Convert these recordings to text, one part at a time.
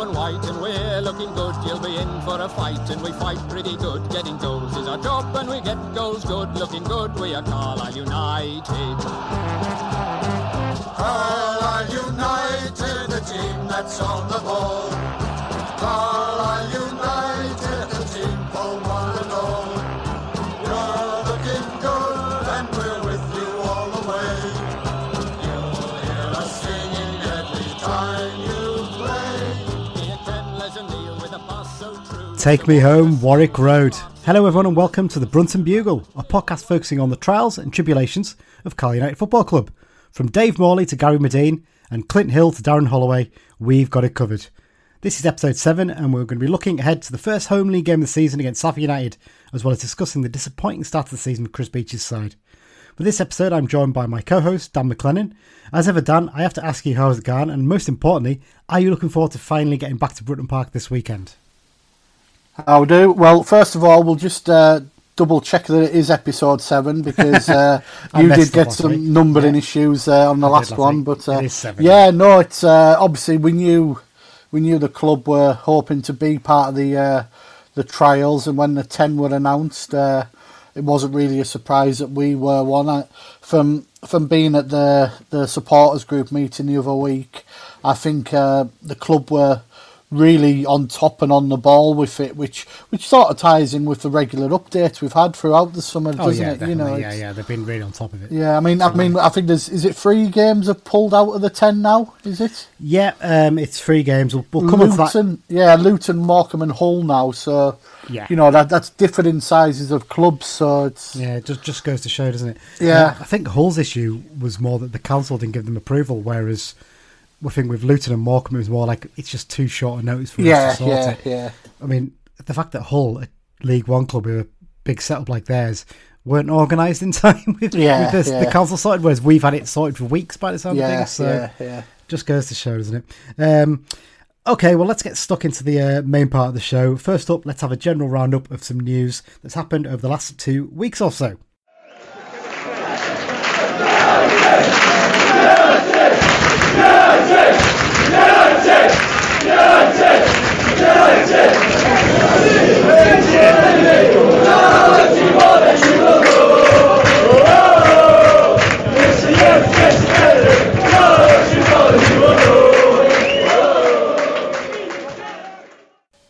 and white, and we're looking good. You'll be in for a fight, and we fight pretty good. Getting goals is our job, and we get goals good. Looking good, we are Carlisle United. Carlisle United, the team that's on the ball. Carlisle United, Take Me Home, Warwick Road. Hello, everyone, and welcome to the Brunton Bugle, a podcast focusing on the trials and tribulations of Carlisle United Football Club. From Dave Morley to Gary Madine and Clint Hill to Darren Holloway, we've got it covered. This is episode 7, and we're going to be looking ahead to the first home league game of the season against Southend United, as well as discussing the disappointing start of the season with Chris Beech's side. For this episode, I'm joined by my co host, Dan MacLennan. As ever, Dan, I have to ask you how has it gone, and most importantly, are you looking forward to finally getting back to Brunton Park this weekend? I'll do. Well, first of all, we'll just uh, double check that it is episode seven because uh, you did get some week. numbering Yeah. issues uh, on the I last one. week. But uh, seven, yeah, no, it's uh, obviously we knew we knew the club were hoping to be part of the uh, the trials, and when the ten were announced, uh, it wasn't really a surprise that we were one. I, from from being at the the supporters group meeting the other week, I think uh, the club were really on top and on the ball with it, which which sort of ties in with the regular updates we've had throughout the summer, Oh, doesn't yeah, it? You know, definitely. yeah, yeah, they've been really on top of it. yeah, I mean, I mean, I think there's is it three games have pulled out of the ten now? Is it Yeah, um, it's three games. We'll, we'll come on to that. Yeah, Luton, Morecambe, and Hull now. So Yeah. you know that that's different in sizes of clubs. So it's Yeah, it just just goes to show, doesn't it? Yeah. Uh, I think Hull's issue was more that the council didn't give them approval, whereas I think with Luton and Morecambe it was more like it's just too short a notice for yeah, us to sort yeah, it. yeah, I mean, the fact that Hull, a League One club with a big setup like theirs, weren't organised in time with, Yeah, with the, the council sorted, whereas we've had it sorted for weeks by the sound of yeah, things. So yeah, yeah. just goes to show, doesn't it? Um, okay, well, let's get stuck into the uh, main part of the show. First up, let's have a general roundup of some news that's happened over the last two weeks or so.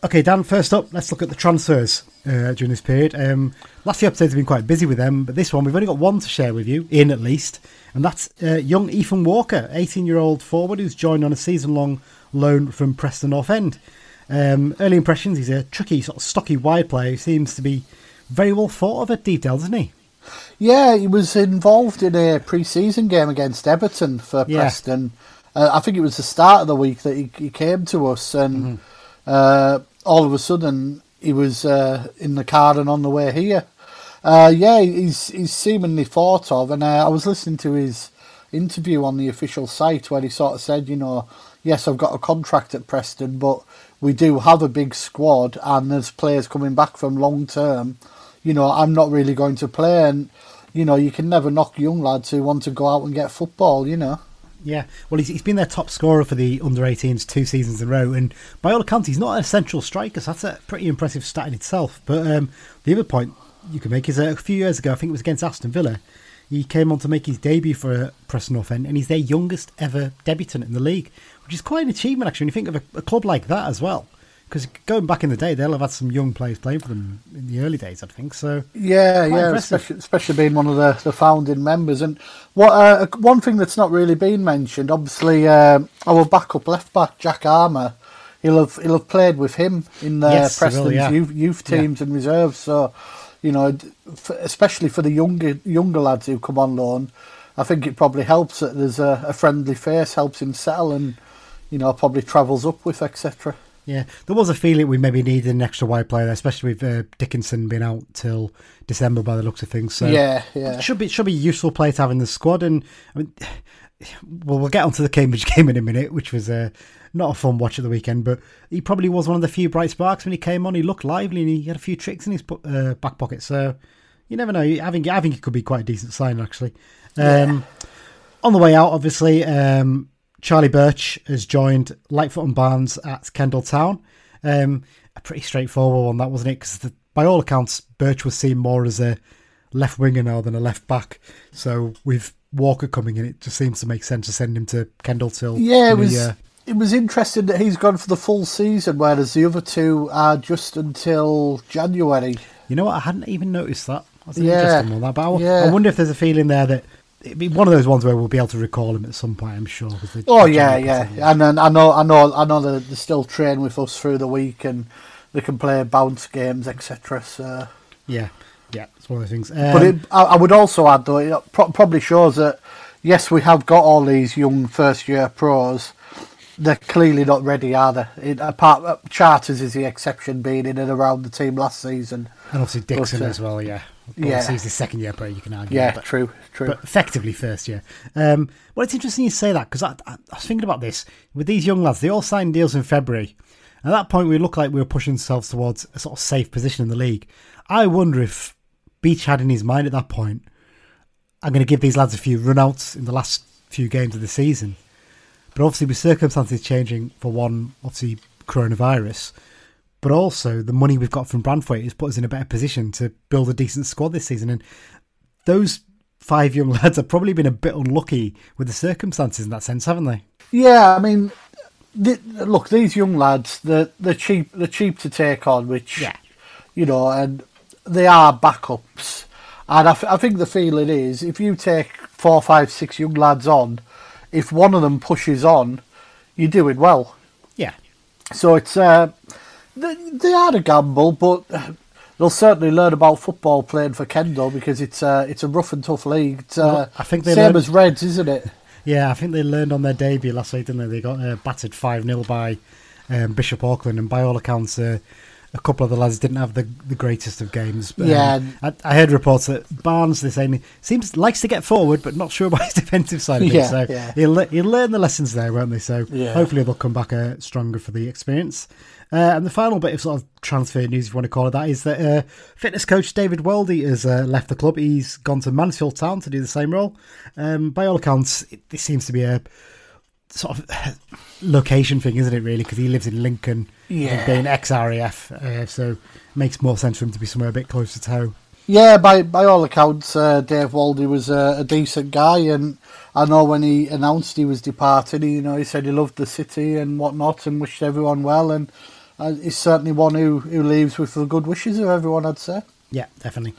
Okay, Dan, first up, let's look at the transfers uh, during this period. Um, last few episodes have been quite busy with them, but this one, we've only got one to share with you, in at least, and that's uh, young Ethan Walker, 18 year old forward who's joined on a season long loan from Preston North End. Um, early impressions, he's a tricky, sort of stocky wide player who seems to be very well thought of at Deepdale, doesn't he? Yeah, he was involved in a pre-season game against Everton for Yeah. Preston. Uh, I think it was the start of the week that he, he came to us, and uh, all of a sudden he was uh, in the car and on the way here. Uh, yeah, he's he's seemingly thought of, and uh, I was listening to his interview on the official site where he sort of said, you know, yes, I've got a contract at Preston, but we do have a big squad, and there's players coming back from long term. You know, I'm not really going to play, and you know, you can never knock young lads who want to go out and get football. You know. Yeah, well, he's, he's been their top scorer for the under 18s two seasons in a row, and by all accounts, he's not a central striker, so that's a pretty impressive stat in itself. But um, the other point you can make his uh, a few years ago, I think it was against Aston Villa, he came on to make his debut for uh, Preston North End, and he's their youngest ever debutant in the league, which is quite an achievement, actually, when you think of a, a club like that as well. Because going back in the day, they'll have had some young players playing for them in the early days, I think. So Yeah, yeah, especially, especially being one of the, the founding members. And what uh, one thing that's not really been mentioned, obviously, uh, our backup left back Jack Armer, he'll have he'll have played with him in the Yes, Preston's yeah. youth, youth Yeah. teams and reserves. So, you know, especially for the younger younger lads who come on loan, I think it probably helps that there's a, a friendly face, helps him settle, and you know, probably travels up with etc. Yeah, there was a feeling we maybe needed an extra wide player, there, especially with uh, Dickinson being out till December by the looks of things. So Yeah, yeah. it should be should be a useful player to have in the squad. And I mean, well, we'll get onto the Cambridge game in a minute, which was uh, not a fun watch at the weekend, but he probably was one of the few bright sparks when he came on. He looked lively and he had a few tricks in his uh, back pocket. So you never know. I think I think it could be quite a decent sign actually. Um, On the way out, obviously, um, Charlie Birch has joined Lightfoot and Barnes at Kendal Town. Um, a pretty straightforward one, that wasn't it? Because by all accounts, Birch was seen more as a left winger now than a left back. So with Walker coming in, it just seems to make sense to send him to Kendal till Yeah, it the, was. uh, It was interesting that he's gone for the full season, whereas the other two are just until January. You know what? I hadn't even noticed that. That's Yeah. interesting. That, but I, Yeah. I wonder if there's a feeling there that it'd be one of those ones where we'll be able to recall him at some point. I'm sure. they- Oh they yeah, yeah, in. and then I know, I know, I know that they still train with us through the week, and they can play bounce games, etc. So, yeah, yeah. It's one of those things. but Um, it, I, I would also add though, it pro- probably shows that yes, we have got all these young first year pros. They're clearly not ready, are they? It, apart uh, Charters is the exception, being in and around the team last season. and obviously Dixon but, uh, as well. Yeah, yeah. He's the second year player. You can argue. Yeah, but, true, true. but effectively first year. Um, well, it's interesting you say that because I, I, I was thinking about this with these young lads. They all signed deals in February. At that point, we looked like we were pushing ourselves towards a sort of safe position in the league. I wonder if Beech had in his mind at that point, I'm going to give these lads a few runouts in the last few games of the season. But obviously, with circumstances changing, for one, obviously coronavirus, but also the money we've got from Branthwaite has put us in a better position to build a decent squad this season. And those five young lads have probably been a bit unlucky with the circumstances in that sense, haven't they? Yeah, I mean, th look, these young lads, they're, they're cheap. They're cheap to take on, which Yeah. you know, and they are backups. And I, th- I think the feeling is, if you take four, five, six young lads on, if one of them pushes on, you're doing well. Yeah. So it's uh, they, they are a gamble, but they'll certainly learn about football playing for Kendal because it's uh, it's a rough and tough league. It's, uh, Well, I think they same learned- as Reds, isn't it? Yeah, I think they learned on their debut last week, didn't they? They got uh, battered 5 0 by um, Bishop Auckland, and by all accounts, uh, a couple of the lads didn't have the, the greatest of games. But, um, Yeah. I, I heard reports that Barnes, they're saying, seems likes to get forward, but not sure about his defensive side of it. Yeah, So yeah. he'll, he'll learn the lessons there, won't they? So Yeah. hopefully they'll come back uh, stronger for the experience. Uh, and the final bit of sort of transfer news, if you want to call it that, is that uh, fitness coach David Weldy has uh, left the club. He's gone to Mansfield Town to do the same role. Um, by all accounts, it, this seems to be a sort of location thing, isn't it? Really, because he lives in Lincoln, Yeah. being ex RAF, uh, so it makes more sense for him to be somewhere a bit closer to home. Yeah, by by all accounts, uh, Dave Waldy was a, a decent guy, and I know when he announced he was departing, he, you know, he said he loved the city and whatnot, and wished everyone well, and uh, he's certainly one who, who leaves with the good wishes of everyone, I'd say. Yeah, definitely.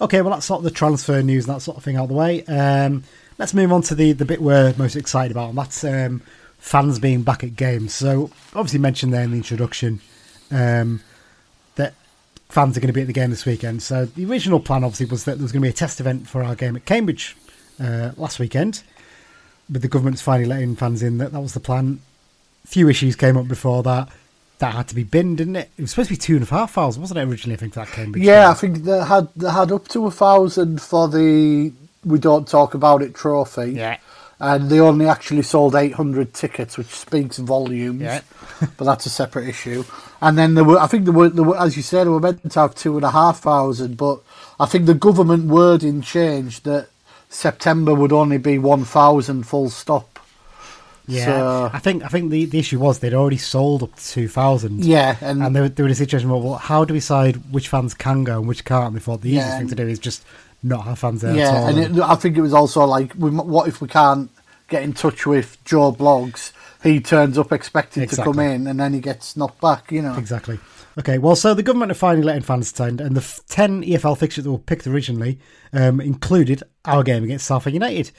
Okay, well, that's sort of the transfer news and that sort of thing out of the way. Um, let's move on to the, the bit we're most excited about, and that's um, fans being back at games. So, obviously, mentioned there in the introduction um, that fans are going to be at the game this weekend. So, the original plan, obviously, was that there was going to be a test event for our game at Cambridge uh, last weekend. But the government's finally letting fans in. That that was the plan. Few issues came up before that. That had to be binned, didn't it? It was supposed to be two and a half thousand, wasn't it, originally? I think that Cambridge. Yeah, game? I think they had they had up to a thousand for the we don't talk about it trophy. Yeah. and they only actually sold 800 tickets, which speaks volumes. Yeah. but that's a separate issue. And then there were, I think there were, there were, as you said, they were meant to have two and a half thousand, but I think the government wording changed that September would only be 1,000 full stop. Yeah, So- I think I think the, the issue was they'd already sold up to two thousand. Yeah, and, and they were, they were in a situation where, well, how do we decide which fans can go and which can't? And they thought the easiest Yeah, thing to do is just not have fans there at yeah, and it, I think it was also like, we, what if we can't get in touch with Joe Bloggs? He turns up expecting to come in, and then he gets knocked back. You know. Exactly. Okay, well, so the government are finally letting fans attend, and the f- 10 EFL fixtures that were picked originally um, included our game against Southend United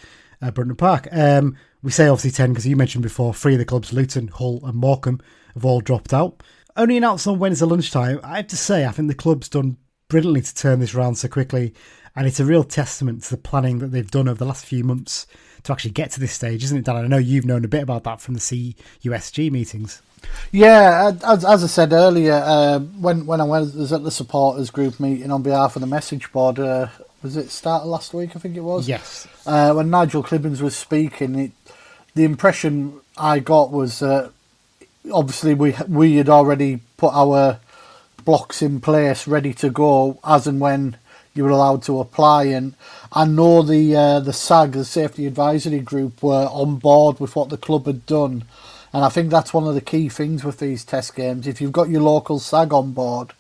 at Brunton Park. Um, we say obviously 10 because you mentioned before three of the clubs, Luton, Hull, and Morecambe, have all dropped out. Only announced on Wednesday lunchtime. I have to say, I think the club's done brilliantly to turn this round so quickly, and it's a real testament to the planning that they've done over the last few months to actually get to this stage, isn't it, Dan? I know you've known a bit about that from the CUSG meetings. Yeah, as, as I said earlier, uh, when when I was at the supporters group meeting on behalf of the message board, uh, was it start last week? I think it was. Yes. Uh, when Nigel Clibbens was speaking, it, the impression I got was uh, obviously we we had already put our blocks in place, ready to go as and when you were allowed to apply. And I know the uh, the SAG, the Safety Advisory Group, were on board with what the club had done. And I think that's one of the key things with these test games. If you've got your local SAG on board,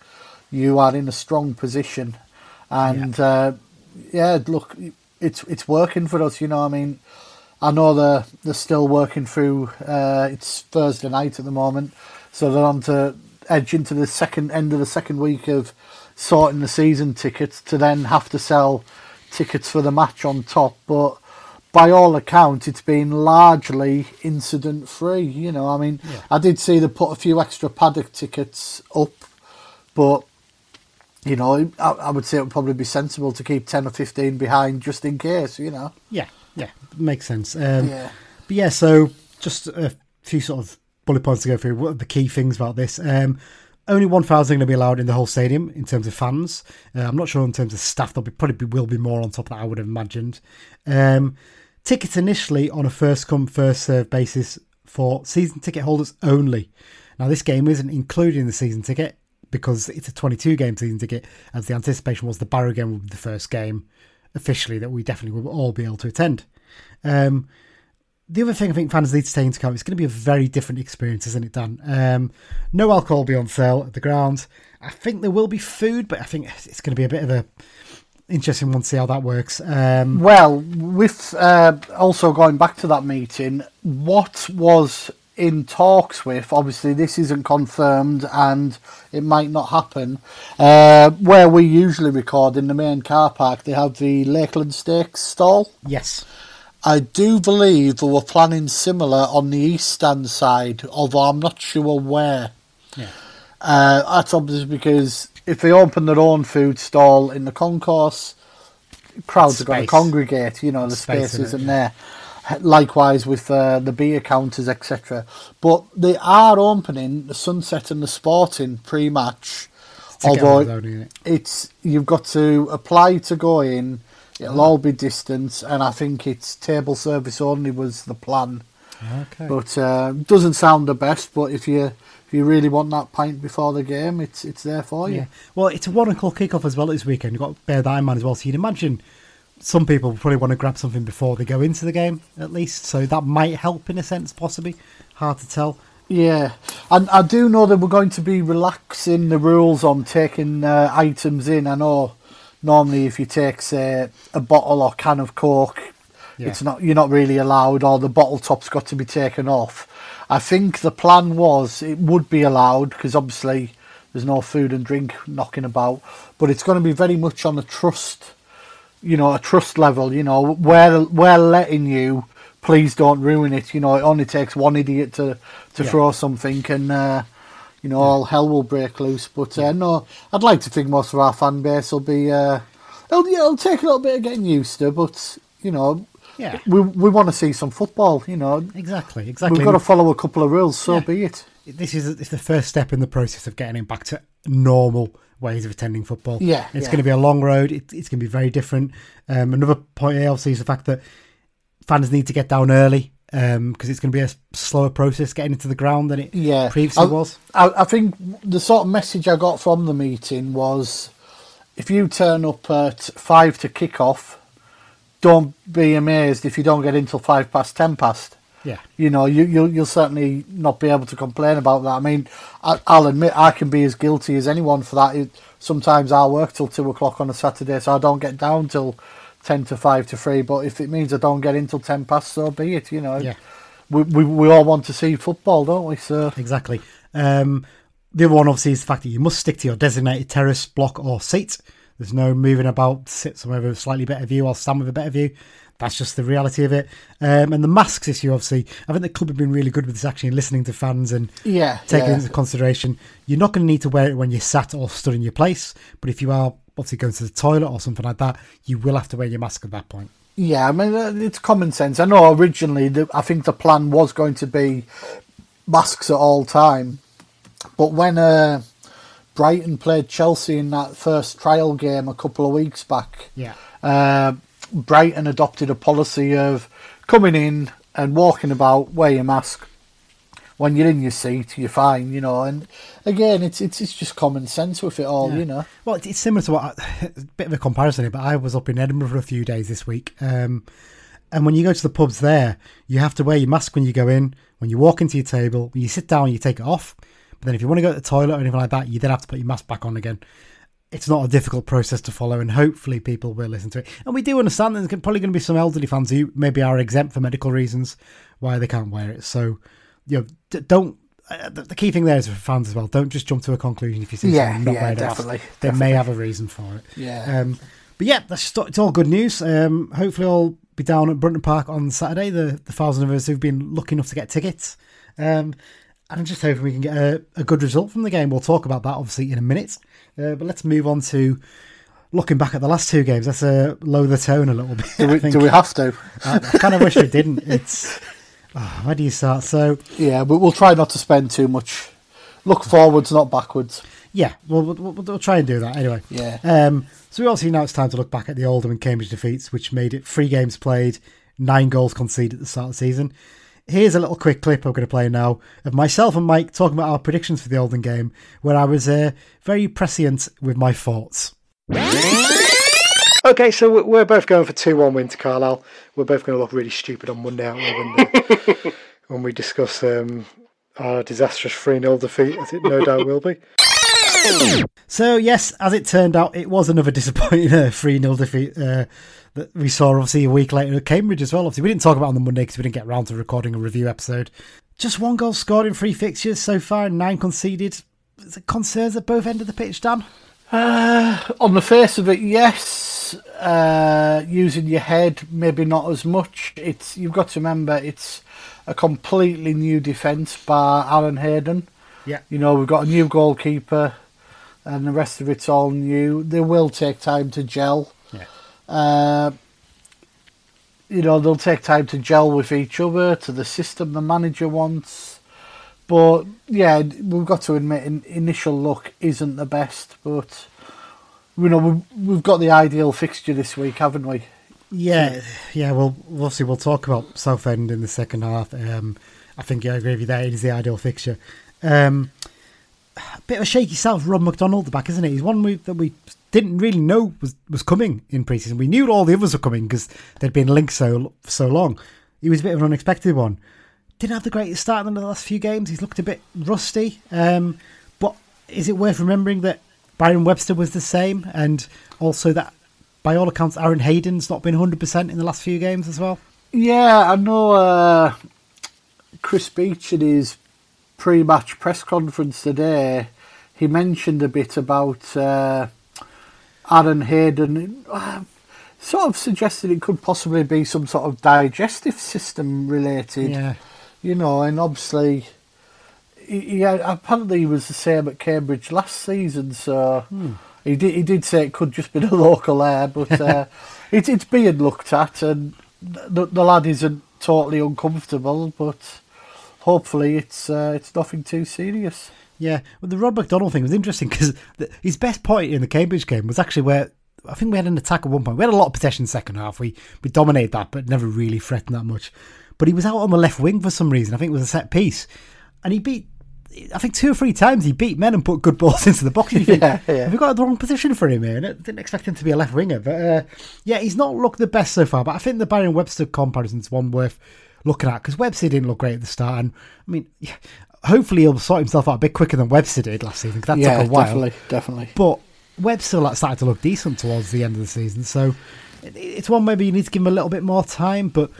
you are in a strong position. And yeah, uh, yeah look, it's it's working for us. You know, I mean, I know they're they're still working through. Uh, it's Thursday night at the moment, so they're on to edge into the second end of the second week of sorting the season tickets to then have to sell tickets for the match on top. But by all accounts, it's been largely incident free. You know, I mean, yeah. I did see they put a few extra paddock tickets up, but you know, I, I, would say it would probably be sensible to keep ten or fifteen behind just in case. You know. Yeah, yeah, makes sense. Um, yeah. But yeah, so just a few sort of bullet points to go through. What are the key things about this? Um, only 1,000 are going to be allowed in the whole stadium in terms of fans. Uh, I'm not sure in terms of staff. There'll be probably will be more on top of that. I would have imagined. Um, Tickets initially on a first come, first serve basis for season ticket holders only. Now, this game isn't including the season ticket because it's a 22 game season ticket, as the anticipation was the Barrow game would be the first game officially that we definitely will all be able to attend. Um, the other thing I think fans need to take into account is going to be a very different experience, isn't it, Dan? Um, no alcohol will be on sale at the ground. I think there will be food, but I think it's going to be a bit of a interesting one to see how that works. Um, well, with uh, also going back to that meeting, what was in talks with, obviously this isn't confirmed and it might not happen, uh, where we usually record in the main car park, they have the Lakeland Steaks stall. Yes. I do believe they were planning similar on the East Stand side, although I'm not sure where. Yeah. Uh, that's obviously because if they open their own food stall in the concourse, crowds space. are going to congregate. You know, the space, space isn't it, yeah. there. Likewise with uh, the beer counters, etc. But they are opening the Sunset and the Sporting pre-match. Although only, it's you've got to apply to go in. It'll all be distance, and I think it's table service only was the plan. Okay. But uh, doesn't sound the best. But if you if you really want that pint before the game, it's it's there for you. Yeah. Well, it's a one o'clock kickoff as well this weekend. You've got to bear that in mind as well. So you'd imagine some people probably want to grab something before they go into the game, at least. So that might help in a sense, possibly. Hard to tell. Yeah, and I do know that we're going to be relaxing the rules on taking uh, items in. I know normally if you take, say, a bottle or can of Coke, yeah. it's not you're not really allowed, or the bottle top's got to be taken off. I think the plan was it would be allowed because obviously there's no food and drink knocking about, but it's going to be very much on a trust, you know, a trust level. You know, we're we're letting you. Please don't ruin it. You know, it only takes one idiot to to yeah. throw something, and uh, you know, yeah. all hell will break loose. But uh, no, I'd like to think most of our fan base will be. Uh, it'll, it'll take a little bit of getting used to, but you know, yeah. We we want to see some football, you know. Exactly, exactly. We've got to follow a couple of rules, so yeah. be it. This is it's the first step in the process of getting him back to normal ways of attending football. Yeah, it's yeah. going to be a long road. It, it's going to be very different. Um, another point here, obviously, is the fact that fans need to get down early because um, it's going to be a slower process getting into the ground than it yeah. previously I, was. I, I think the sort of message I got from the meeting was if you turn up at five to kick off don't be amazed if you don't get until five past ten past. Yeah, you know, you you'll, you'll certainly not be able to complain about that. I mean, I, will admit I can be as guilty as anyone for that. It, sometimes I'll work till two o'clock on a Saturday, so I don't get down till ten to five to three. But if it means I don't get in till ten past, so be it. You know, yeah. we we, we all want to see football, don't we? So exactly. Um, the other one, obviously, is the fact that you must stick to your designated terrace, block, or seat. There's no moving about, sit somewhere with a slightly better view or stand with a better view. That's just the reality of it. Um, and the masks issue, obviously, I think the club have been really good with this actually, listening to fans and yeah, taking yeah. into consideration. You're not going to need to wear it when you're sat or stood in your place, but if you are obviously going to the toilet or something like that, you will have to wear your mask at that point. Yeah, I mean, uh, it's common sense. I know originally, the, I think the plan was going to be masks at all time, but when uh, Brighton played Chelsea in that first trial game a couple of weeks back. Yeah. Uh, Brighton adopted a policy of coming in and walking about, wear your mask. When you're in your seat, you're fine, you know. And again, it's it's, it's just common sense with it all, Yeah. you know. Well, it's, similar to what I, a bit of a comparison here, but I was up in Edinburgh for a few days this week. Um, and when you go to the pubs there, you have to wear your mask when you go in. When you walk into your table, when you sit down, you take it off. But then if you want to go to the toilet or anything like that, you then have to put your mask back on again. It's not a difficult process to follow, and hopefully people will listen to it. And we do understand that there's probably going to be some elderly fans who maybe are exempt for medical reasons why they can't wear it. So, you know, d- don't. Uh, the the key thing there is for fans as well. Don't just jump to a conclusion if you see Yeah, someone not yeah, wearing a mask. definitely, They may have a reason for it. Yeah. Um, but yeah, that's just, it's all good news. Um, hopefully, I'll be down at Brunton Park on Saturday. The the thousand of us who've been lucky enough to get tickets, um, and I'm just hoping we can get a, a good result from the game. We'll talk about that obviously in a minute. Uh, but let's move on to looking back at the last two games. That's a uh, lower the tone a little bit. Do we, do we have to? I, I kind of wish we didn't. It's oh, where do you start? So Yeah, but we'll try not to spend too much. Look forwards, not backwards. yeah, we'll, we'll, we'll, try and do that anyway. Yeah. Um, so we obviously now it's time to look back at the Oldham and Cambridge defeats, which made it three games played, nine goals conceded at the start of the season. Here's a little quick clip I'm going to play now of myself and Mike talking about our predictions for the Oldham game, where I was uh, very prescient with my thoughts. Okay, so we- we're both going for 2 1 win to Carlisle. We're both going to look really stupid on Monday, aren't we, when, uh, when we discuss um, our disastrous 3 0 defeat, as it no doubt will be. So yes, as it turned out, it was another disappointing uh, three 0 defeat uh, that we saw obviously a week later at Cambridge as well. Obviously, we didn't talk about it on the Monday because we didn't get round to recording a review episode. Just one goal scored in three fixtures so far, and nine conceded. Is it concerns at both end of the pitch, Dan? On the face of it, yes. Uh, using your head, maybe not as much. It's you've got to remember it's a completely new defence by Aaron Hayden. Yeah. You know we've got a new goalkeeper, and the rest of it's all new. They will take time to gel. Yeah. Uh, you know they'll take time to gel with each other to the system the manager wants. But yeah, we've got to admit, in, initial look isn't the best. But you know we've, got the ideal fixture this week, haven't we? Yeah, yeah. Well, obviously we'll talk about Southend in the second half. Um, I think I agree with you. There, it is the ideal fixture. Um, a bit of a shaky for Rod McDonald, the back, isn't it? He's one we, that we didn't really know was, was coming in pre-season. We knew all the others were coming because they'd been linked so so long. He was a bit of an unexpected one. Didn't have the greatest start in the last few games. He's looked a bit rusty. Um, but is it worth remembering that Byron Webster was the same, and also that by all accounts Aaron Hayden's not been 100% in the last few games as well? Yeah, I know. Uh, Chris Beech in his pre-match press conference today, he mentioned a bit about uh, Aaron Hayden. Uh, sort of suggested it could possibly be some sort of digestive system related. Yeah. You know, and obviously, he apparently he was the same at Cambridge last season. So he did he did say it could just be the local air, but uh, it, it's being looked at, and the, the lad isn't totally uncomfortable, but hopefully it's uh, it's nothing too serious. Yeah, well, the Rod McDonald thing was interesting because his best point in the Cambridge game was actually where I think we had an attack at one point. We had a lot of possession second half. We we dominated that, but never really threatened that much. But he was out on the left wing for some reason. I think it was a set piece, and he beat. I think two or three times he beat men and put good balls into the box. You think, Yeah, yeah. Have we got the wrong position for him here? And I didn't expect him to be a left winger, but uh, yeah, he's not looked the best so far. But I think the Byron Webster comparison is one worth looking at because Webster didn't look great at the start, and I mean, yeah, hopefully he'll sort himself out a bit quicker than Webster did last season because that yeah, took a while. definitely, definitely. But Webster like, started to look decent towards the end of the season, so it's one maybe you need to give him a little bit more time. But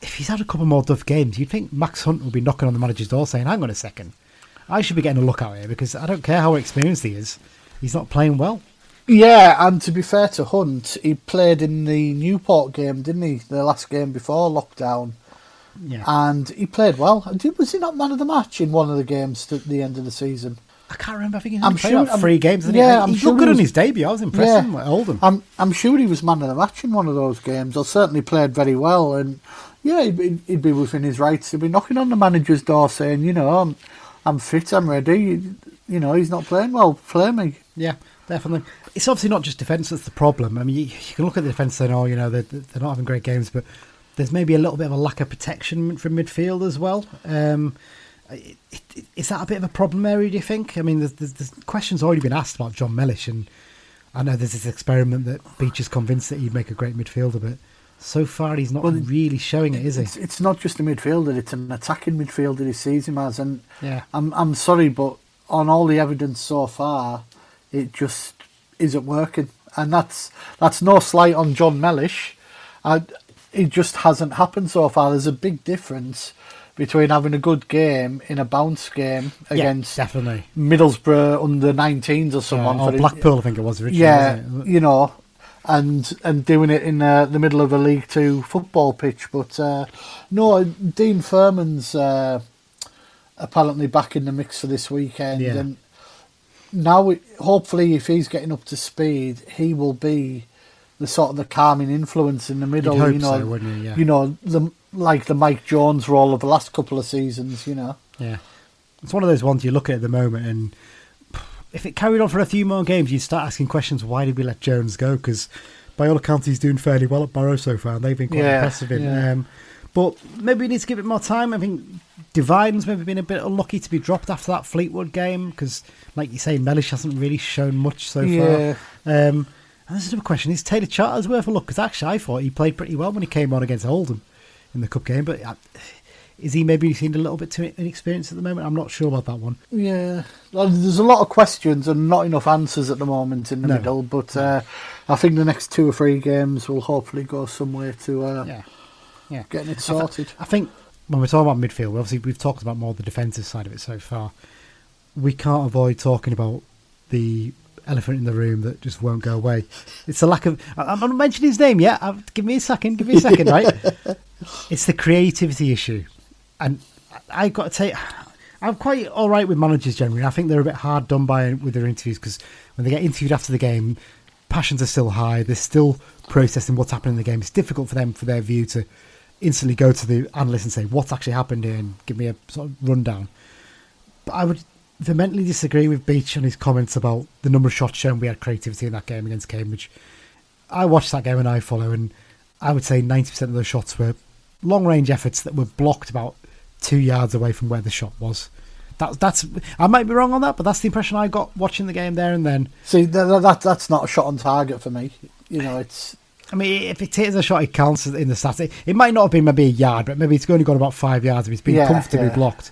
if he's had a couple more tough games, you'd think Max Hunt would be knocking on the manager's door saying, "Hang on a second, I should be getting a look out here because I don't care how experienced he is, he's not playing well." Yeah, and to be fair to Hunt, he played in the Newport game, didn't he? The last game before lockdown. Yeah, and he played well. Was he not man of the match in one of the games at the end of the season? I can't remember. I think he's I'm sure- about I'm- three games. Yeah, he? I'm he sure looked he good on was- his debut. I was impressed Yeah. at Oldham. I'm I'm sure he was man of the match in one of those games. Or certainly played very well. And yeah, he'd, be- he'd be within his rights to be knocking on the manager's door saying, you know, I'm I'm fit, I'm ready. You know, he's not playing well. Play me. Yeah, definitely. It's obviously not just defence that's the problem. I mean, you, you can look at the defence and oh, you know, they're, they're not having great games, but there's maybe a little bit of a lack of protection from midfield as well. Um, Is that a bit of a problem area? Do you think? I mean, the, the, the question's already been asked about Jon Mellish, and I know there's this experiment that Beech is convinced that he'd make a great midfielder, but so far he's not Well, really showing it, is he? It's, it's not just a midfielder; it's an attacking midfielder. He sees him as, and Yeah. I'm I'm sorry, but on all the evidence so far, it just isn't working, and that's that's no slight on Jon Mellish. I, it just hasn't happened so far. There's a big difference between having a good game in a bounce game against yeah, definitely. Middlesbrough under 19s or someone. Uh, or Blackpool, I think it was originally. yeah, it? you know, and and doing it in uh, the middle of a League Two football pitch. But uh, no, Dean Furman's uh, apparently back in the mix for this weekend, Yeah. and now it- hopefully, if he's getting up to speed, he will be the sort of the calming influence in the middle. you know, so, you? Yeah. you know the like the Mike Jones role of the last couple of seasons. You know. Yeah. It's one of those ones you look at at the moment, and if it carried on for a few more games, you'd start asking questions why did we let Jones go? Because by all accounts, he's doing fairly well at Barrow so far, and they've been quite Yeah, impressive in. yeah. Um, but maybe we need to give it more time. I think Devine's maybe been a bit unlucky to be dropped after that Fleetwood game because, like you say, Mellish hasn't really shown much so Yeah. far. Um, and there's another question: Is Taylor Charters worth a look? Because actually, I thought he played pretty well when he came on against Oldham in the cup game, but. Uh, is he maybe seen a little bit too inexperienced at the moment? I'm not sure about that one. Yeah, Well, there's a lot of questions and not enough answers at the moment in the No. middle. But uh, I think the next two or three games will hopefully go some way to uh, Yeah, yeah. getting it sorted. I think when we're talking about midfield, obviously we've talked about more the defensive side of it so far. We can't avoid talking about the elephant in the room that just won't go away. It's the lack of. I- I'm not mentioning his name yet. Uh, Give me a second. Give me a second, right? It's the creativity issue, and I- I've got to take. I'm quite all right with managers generally. I think they're a bit hard done by with their interviews because when they get interviewed after the game, passions are still high. They're still processing what's happened in the game. It's difficult for them, for their view, to instantly go to the analyst and say what's actually happened here and give me a sort of rundown. But I would vehemently disagree with Beech on his comments about the number of shots shown we had creativity in that game against Cambridge. I watched that game and I follow, and I would say 90% of those shots were long range efforts that were blocked about two yards away from where the shot was. That, that's I might be wrong on that, but that's the impression I got watching the game there and then. See, that, that that's not a shot on target for me. You know, it's I mean, if it is a shot, it counts in the stats. It, it might not have been maybe a yard, but maybe it's only gone about five yards if it's been Yeah, comfortably yeah. blocked.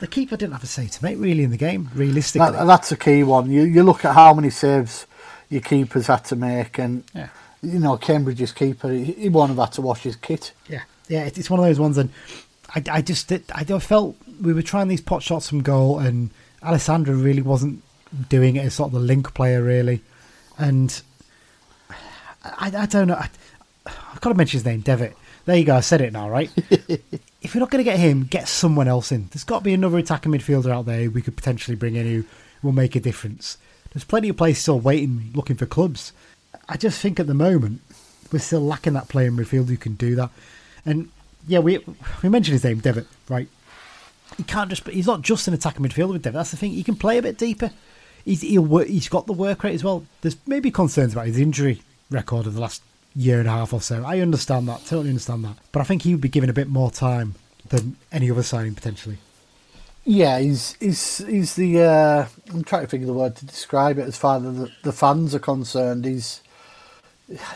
The keeper didn't have a say to make really in the game, realistically. that, that's a key one. You you look at how many saves your keepers had to make, and Yeah. you know Cambridge's keeper, he, he won't have had to wash his kit. Yeah, yeah, it- it's one of those ones, and I, I just I felt we were trying these pot shots from goal, and Alessandra really wasn't doing it as sort of the link player, really, and I, I don't know. I, I've got to mention his name, Devitt. There you go. I said it now, right? if you're not going to get him, get someone else in. There's got to be another attacking midfielder out there who we could potentially bring in who will make a difference. There's plenty of players still waiting, looking for clubs. I just think at the moment we're still lacking that player in midfield who can do that. And yeah, we we mentioned his name, Devitt, right? He can't just. He's not just an attacking midfielder with Devitt. That's the thing. He can play a bit deeper. He's work, he's got the work rate as well. There's maybe concerns about his injury record of the last year and a half or so. I understand that, totally understand that. But I think he would be given a bit more time than any other signing potentially. Yeah, he's he's he's the. Uh, I'm trying to of the word to describe it as far as the, the fans are concerned. He's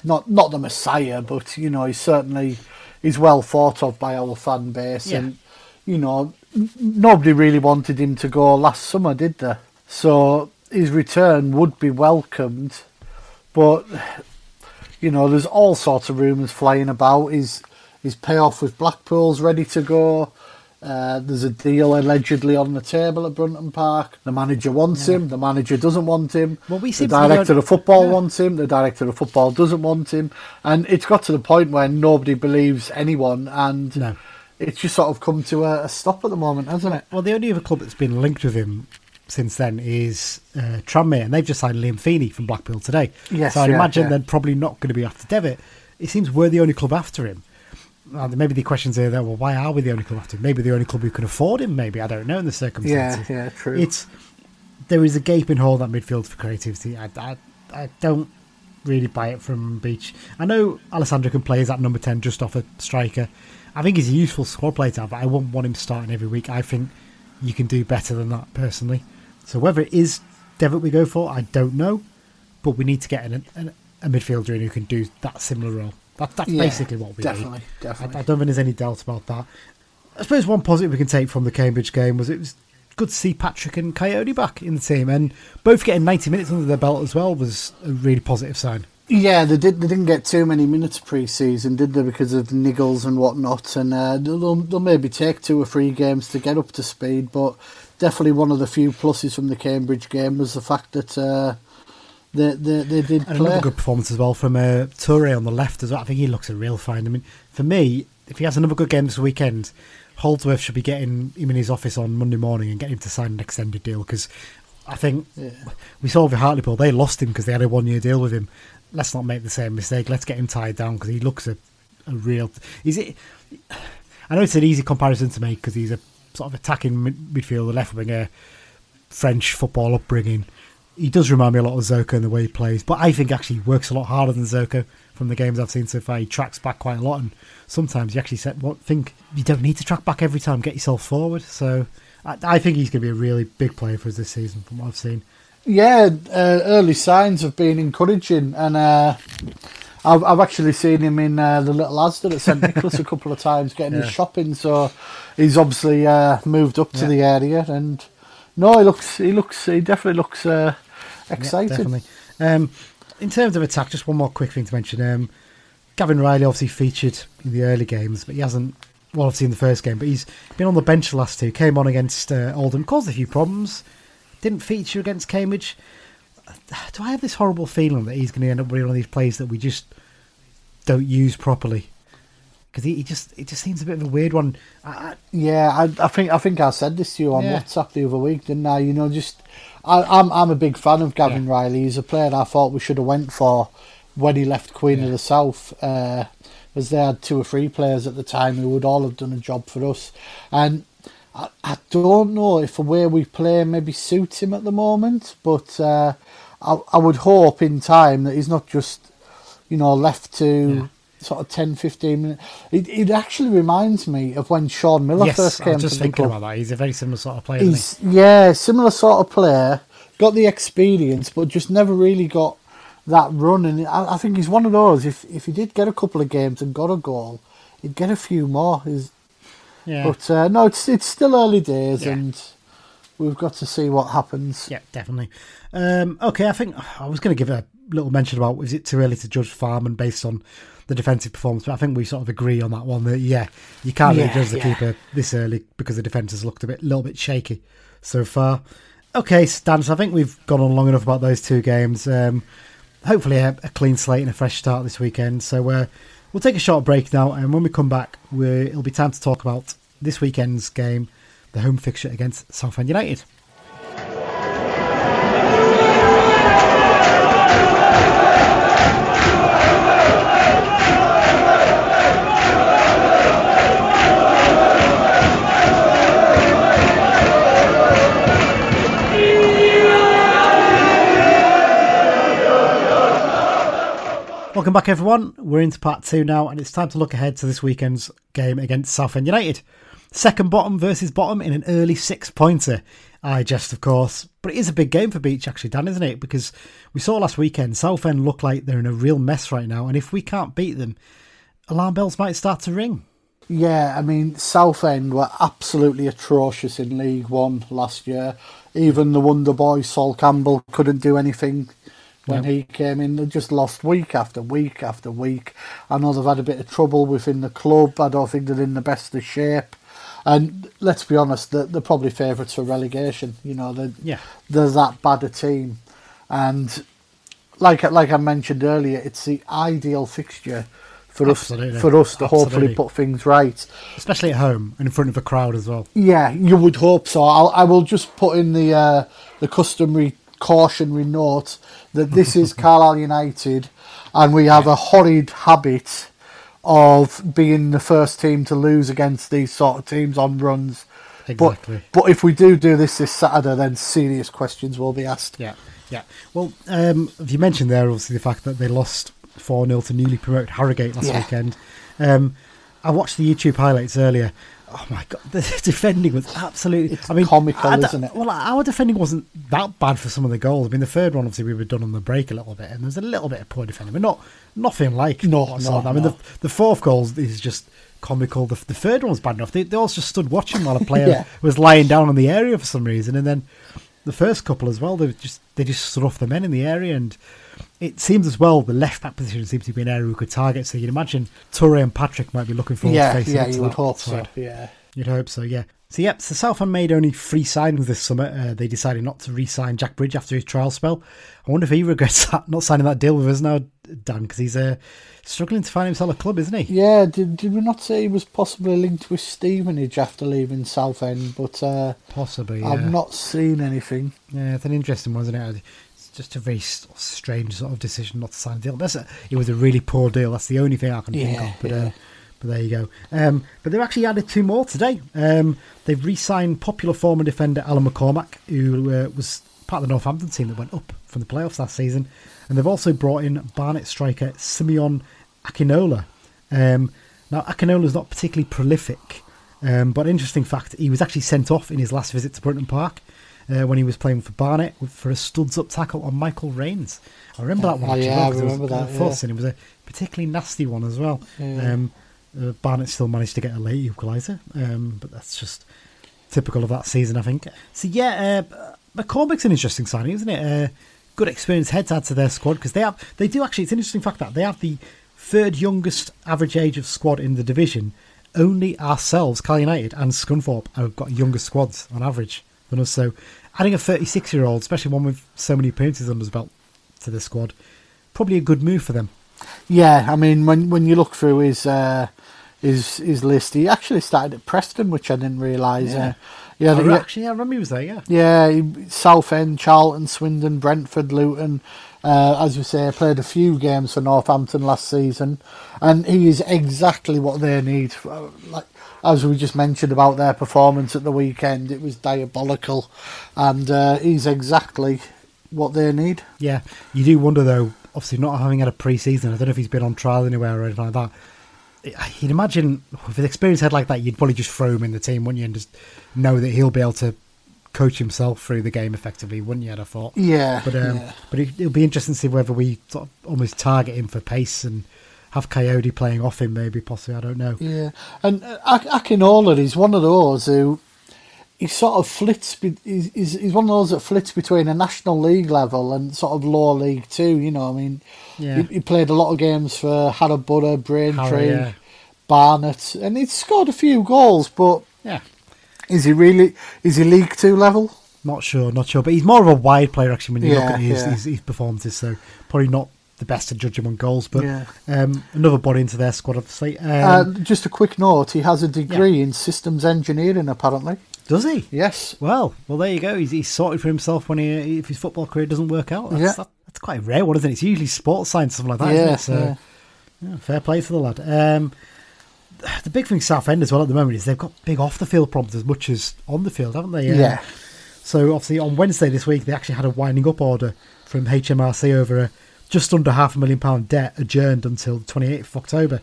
not not the messiah, but you know he's certainly he's well thought of by our fan base, Yeah. and you know nobody really wanted him to go last summer, did they? So his return would be welcomed, but you know there's all sorts of rumours flying about. His his payoff with Blackpool's ready to go. Uh, there's a deal allegedly on the table at Brunton Park. The manager wants him. The manager doesn't want him. Well, we the seem to be director on- of football Yeah. wants him. The director of football doesn't want him. And it's got to the point where nobody believes anyone, and No. it's just sort of come to a, a stop at the moment, hasn't it? Well, the only other club that's been linked with him since then is uh, Tranmere, and they've just signed Liam Feeney from Blackpool today. Yes, so I'd yeah, imagine yeah. they're probably not going to be after Devitt. It seems we're the only club after him. Maybe the questions are there. Well, why are we the only club after him? Maybe the only club who can afford him. Maybe I don't know in the circumstances. Yeah, yeah, true. It's there is a gaping hole in that midfield for creativity. I, I, I don't really buy it from Beech. I know Alessandra can play as that number 10 just off a striker. I think he's a useful squad player to have, but I wouldn't want him starting every week. I think you can do better than that, personally. So whether it is Devitt we go for, I don't know. But we need to get an, an, a midfielder in who can do that similar role. That, that's Yeah, basically what we definitely, need. definitely. I, I don't think there's any doubt about that. I suppose one positive we can take from the Cambridge game was it was good to see Patrick and Kayode back in the team, and both getting 90 minutes under their belt as well was a really positive sign. Yeah, they did. They didn't get too many minutes pre-season, did they? Because of niggles and whatnot, and uh, they'll, they'll maybe take two or three games to get up to speed. But definitely one of the few pluses from the Cambridge game was the fact that uh, they, they they did And play. another good performance as well from uh, Toure on the left as well. I think he looks a real find. I mean, for me, if he has another good game this weekend, Holdsworth should be getting him in his office on Monday morning and getting him to sign an extended deal because I think we saw with Hartlepool they lost him because they had a one year deal with him. Let's not make the same mistake. Let's get him tied down because he looks a, a real. Is it? I know it's an easy comparison to make because he's a sort of attacking midfielder, left winger, French football upbringing. He does remind me a lot of Zoka in the way he plays, but I think actually he works a lot harder than Zoka from the games I've seen so far. He tracks back quite a lot, and sometimes you actually set, what, think you don't need to track back every time. Get yourself forward. So I, I think he's going to be a really big player for us this season, from what I've seen. Yeah, uh, early signs have been encouraging, and uh, I've, I've actually seen him in uh, the little Asda at St Nicholas a couple of times getting Yeah. his shopping. So he's obviously uh, moved up to Yeah. the area, and no, he looks, he looks, he definitely looks uh, Yeah, excited. definitely. Um, in terms of attack, just one more quick thing to mention. Um, Gavin Reilly obviously featured in the early games, but he hasn't. Well, obviously in the first game, but he's been on the bench the last two. Came on against uh, Oldham, caused a few problems. Didn't feature against Cambridge. Do I have this horrible feeling that he's going to end up being one of these players that we just don't use properly? Because he, he just it just seems a bit of a weird one. I, I, Yeah, I, I think I think I said this to you on Yeah. WhatsApp the other week, didn't I? You know, just I, I'm I'm a big fan of Gavin Yeah. Reilly. He's a player I thought we should have went for when he left Queen Yeah. of the South, uh, as they had two or three players at the time who would all have done a job for us. And I, I don't know if the way we play maybe suits him at the moment, but uh, I, I would hope in time that he's not just you know left to. Yeah. Sort of 10, 15 minutes. It, it actually reminds me of when Shaun Miller yes, first I came was just to the thinking about that. He's a very similar sort of player. Isn't he? Yeah, similar sort of player. Got the experience, but just never really got that run. And I, I think he's one of those. If if he did get a couple of games and got a goal, he'd get a few more. He's, Yeah. But uh, no, it's it's still early days, Yeah. and we've got to see what happens. Yeah, definitely. Um, okay, I think I was going to give a little mention about is it too early to judge Farman based on the defensive performance, but I think we sort of agree on that one that yeah, you can't really Yeah, judge the yeah. keeper this early because the defence has looked a bit, little bit shaky so far. Okay, Stan, so I think we've gone on long enough about those two games. Um, hopefully, a, a clean slate and a fresh start this weekend. So uh, we'll take a short break now, and when we come back, we it'll be time to talk about this weekend's game, the home fixture against Southend United. Welcome back, everyone. We're into part two now, and it's time to look ahead to this weekend's game against Southend United. Second bottom versus bottom in an early six pointer. I jest, of course, but it is a big game for Beech, actually, Dan, isn't it? Because we saw last weekend Southend look like they're in a real mess right now, and if we can't beat them, alarm bells might start to ring. Yeah, I mean, Southend were absolutely atrocious in League One last year. Even the wonder boy Sol Campbell couldn't do anything when he came in. They just lost week after week after week. I know they've had a bit of trouble within the club. I don't think they're in the best of shape. And let's be honest, they're, they're probably favourites for relegation. You know, they're, Yeah. they're that bad a team. And like like I mentioned earlier, it's the ideal fixture for Absolutely. us for us to hopefully put things right. Especially at home and in front of a crowd as well. Yeah, you would hope so. I'll, I will just put in the uh, the customary cautionary note that this is Carlisle United, and we have a horrid habit of being the first team to lose against these sort of teams on runs. Exactly. But but if we do do this this Saturday, then serious questions will be asked. Yeah, yeah. Well, um, you mentioned there obviously the fact that they lost 4 0 to newly promoted Harrogate last Yeah. weekend. Um, I watched the YouTube highlights earlier. Oh my god, the defending was absolutely. It's I mean, comical, I isn't it? Well, our defending wasn't that bad for some of the goals. I mean, the third one obviously we were done on the break a little bit, and there's a little bit of poor defending, but not nothing like No, I no, I mean, the the fourth goal is just comical. The, the third one was bad enough. They, they all just stood watching while a player Yeah. was lying down on the area for some reason, and then the first couple as well. They just they just stood off the men in the area, and it seems as well the left back position seems to be an area we could target. So you'd imagine Touré and Patrick might be looking forward Yeah, to facing yeah, you would hope so. Yeah. You'd hope so, yeah. So, yep, so Southend made only three signings this summer. Uh, they decided not to re sign Jack Bridge after his trial spell. I wonder if he regrets that, not signing that deal with us now, Dan, because he's uh, struggling to find himself a club, isn't he? Yeah, did, did we not say he was possibly linked with Stevenage after leaving Southend? But uh, Possibly, yeah. I've not seen anything. Yeah, it's an interesting one, isn't it? Just a very strange sort of decision not to sign a deal. That's a, it was a really poor deal. That's the only thing I can think of. But, yeah. uh, but there you go. Um, but they've actually added two more today. Um, they've re-signed popular former defender Alan McCormack, who uh, was part of the Northampton team that went up from the playoffs last season, and they've also brought in Barnet striker Simeon Akinola. Um, now Akinola's not particularly prolific, um, but interesting fact, he was actually sent off in his last visit to Brunton Park uh, when he was playing for Barnet for a studs up tackle on Michael Raynes. I remember that one. Oh, yeah, well, I it remember a that, fuss, yeah. and it was a particularly nasty one as well. Yeah. Um, uh, Barnet still managed to get a late equaliser, um, but that's just typical of that season, I think. So yeah, uh, McCormack's an interesting signing, isn't it? Uh, good experience head to add to their squad because they have they do actually. It's an interesting fact that they have the third youngest average age of squad in the division. Only ourselves, Cal United and Scunthorpe, have got younger squads on average than us. So adding a 36 year old, especially one with so many appearances under his belt, to the squad, probably a good move for them. Yeah, I mean, when when you look through his uh, his his list, he actually started at Preston, which I didn't realise. Yeah. Uh, yeah, Oh, actually, yeah, I remember he was there. Yeah, yeah, he- Southend, Charlton, Swindon, Brentford, Luton. Uh, as you say, played a few games for Northampton last season, and he is exactly what they need. Uh, Like as we just mentioned about their performance at the weekend, it was diabolical, and uh, he's exactly what they need. Yeah, you do wonder though. Obviously, not having had a pre-season, I don't know if he's been on trial anywhere or anything like that. You'd imagine with an experience head like that, you'd probably just throw him in the team, wouldn't you, and just know that he'll be able to coach himself through the game effectively, wouldn't you? I'd have thought. Yeah, But um, yeah. but it, it'll be interesting to see whether we sort of almost target him for pace and have Kayode playing off him, maybe possibly. I don't know. Yeah, and uh, Ak- Akinola is one of those who he sort of flits. Be, he's, he's one of those that flits between a national league level and sort of lower league too. You know, I mean, Yeah. he, he played a lot of games for Harrow Braintree, yeah. Barnet, and he's scored a few goals. But Yeah, is he really? Is he League Two level? not sure, not sure. But he's more of a wide player actually when you look at his, yeah. his, his performances. So probably not the best to judge him on goals. But Yeah. um, another body into their squad, obviously. Um, uh, just a quick note: he has a degree in systems engineering. Apparently, does he? yes. Well, well, there you go. He's, he's sorted for himself when he if his football career doesn't work out. That's, Yeah. that, that's quite a rare one, isn't it? It's usually sports science stuff like that, Yeah? So, yeah, fair play to the lad. Um, the big thing Southend as well at the moment is they've got big off the field problems as much as on the field, haven't they? Um, Yeah. So obviously on Wednesday this week they actually had a winding up order from HMRC over a just under half a million pound debt adjourned until the 28th of October.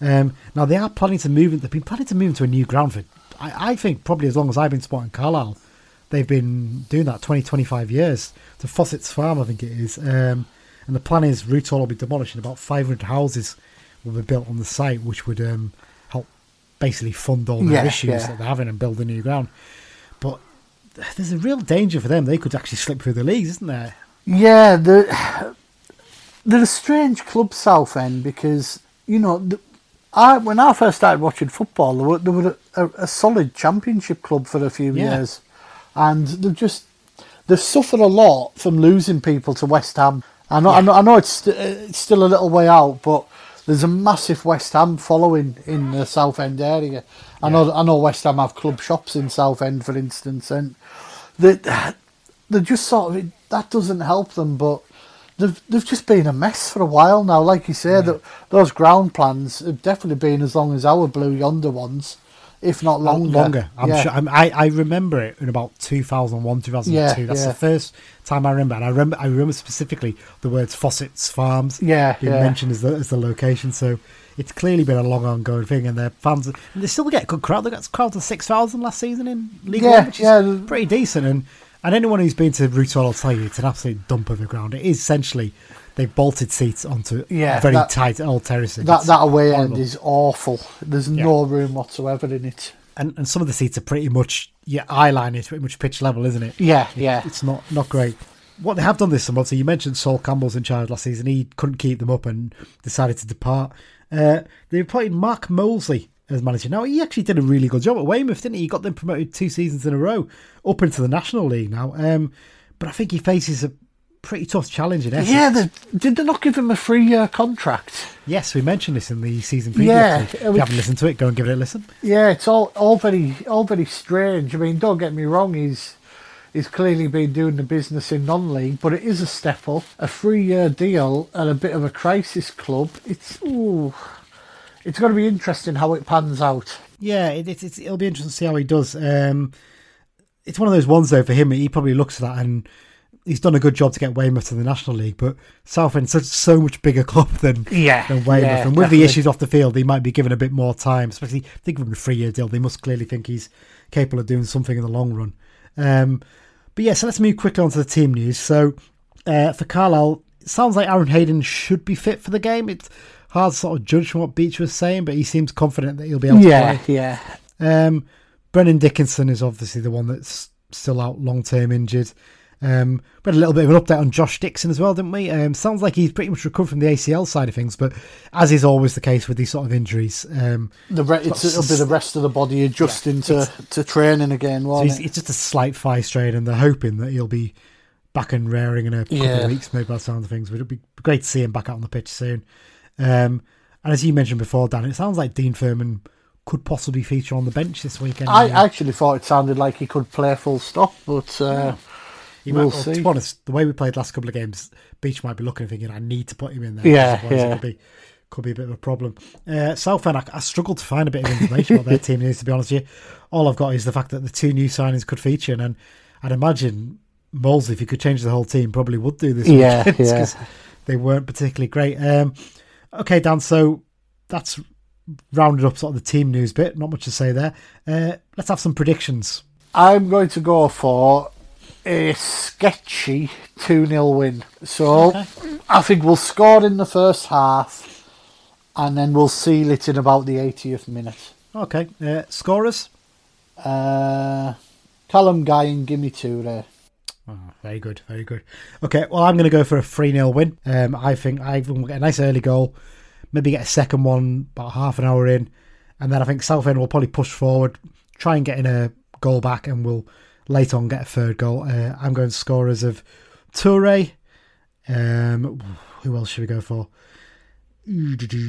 Um, now they are planning to move. They've been planning to move into a new ground for. I, I think probably as long as I've been supporting Carlisle, they've been doing that 20, 25 years to Fossett's Farm, I think it is. Um, and the plan is Roots Hall will be demolished and about 500 houses will be built on the site, which would um, help basically fund all the Yeah, issues yeah. that they're having and build a new ground. But there's a real danger for them. They could actually slip through the leagues, isn't there? Yeah, they're, they're a strange club, Southend, because, you know, the, I when I first started watching football, they were, they were a, a, a solid championship club for a few Yeah. years. And they've just, they've suffered a lot from losing people to West Ham. I know, I know, I know it's, it's still a little way out, but there's a massive West Ham following in the Southend area. I know, I know West Ham have club shops in Southend, for instance, and they, they're just sort of that doesn't help them, but they've they've just been a mess for a while now. Like you say, that those ground plans have definitely been as long as our Blue Yonder ones. if not longer. longer. I'm yeah. sure. I'm, I I remember it in about 2001, 2002. Yeah, That's yeah. the first time I remember. And I remember I remember specifically the words Fossett's Farms. Yeah, being yeah. mentioned as the as the location. So it's clearly been a long ongoing thing, and their fans and they still get a good crowd. They got crowds of six thousand last season in League Yeah, One, which is yeah. pretty decent. And and anyone who's been to Route will tell you it's an absolute dump of the ground. It is essentially. They've bolted seats onto Yeah, very that- tight old terracing. That that away horrible. end is awful. There's no room whatsoever in it. and, and some of the seats are pretty much your eye line is pretty much pitch level, isn't it? Yeah, yeah. It's not not great. What they have done this summer, so you mentioned Sol Campbell's in charge last season. He couldn't keep them up and decided to depart. Uh, they appointed Mark Molesley as manager. Now he actually did a really good job at Weymouth, didn't he? He got them promoted two seasons in a row up into the National League now. Um, but I think he faces a pretty tough challenge in Essex. Yeah, did they not give him a three-year contract? Yes, we mentioned this in the season preview. Yeah, if you haven't listened to it, go and give it a listen. Yeah, it's all all very all very strange. I mean, don't get me wrong, he's he's clearly been doing the business in non-league, but it is a step up, a three-year deal, and a bit of a crisis club. It's ooh, it's going to be interesting how it pans out. Yeah, it, it, it's, it'll be interesting to see how he does. Um, it's one of those ones though for him. He probably looks at that and he's done a good job to get Weymouth to the National League, but Southend's such so much bigger club than Yeah, than Weymouth. yeah, and with definitely. the issues off the field, he might be given a bit more time. Especially they give him a three-year deal, they must clearly think he's capable of doing something in the long run. Um, but yeah, so let's move quickly on to the team news. So uh, for Carlisle, it sounds like Aaron Hayden should be fit for the game. It's hard to sort of judge from what Beech was saying, but he seems confident that he'll be able to Yeah, play. yeah. Um, Brennan Dickenson is obviously the one that's still out long term injured. Um, we had a little bit of an update on Josh Dixon as well, didn't we? Um, sounds like he's pretty much recovered from the ACL side of things, but as is always the case with these sort of injuries, um, The re- it's, it'll be the rest of the body adjusting to, to training again, so won't he's, it? it's just a slight thigh strain, and they're hoping that he'll be back and raring in a couple Yeah. of weeks, maybe by the sound of things. But it'd be great to see him back out on the pitch soon. Um, and as you mentioned before, Dan, it sounds like Dean Furman could possibly feature on the bench this weekend. I actually thought it sounded like he could play full stop, but uh, He We'll might, see. To be honest, the way we played last couple of games, Beech might be looking and thinking, I need to put him in there. Yeah, yeah. It could be, could be a bit of a problem. Uh, Southend, I, I struggled to find a bit of information about their team news, to be honest with you. All I've got is the fact that the two new signings could feature, and I'd imagine Moles, if he could change the whole team, probably would do this Yeah, weekend, yeah. they weren't particularly great. Um, okay, Dan, so that's rounded up sort of the team news bit. Not much to say there. Uh, let's have some predictions. I'm going to go for a sketchy 2 0 win. So Okay. I think we'll score in the first half and then we'll seal it in about the 80th minute. Okay, uh, scorers. Uh, Callum Guy and Gime Touré there. Very good, very good. Okay, well, I'm going to go for a 3 0 win. Um, I think Ivan will get a nice early goal, maybe get a second one about half an hour in, and then I think Southend will probably push forward, try and get in a goal back, and we'll later on get a third goal. Uh, I'm going scorers of Toure. Um, who else should we go for?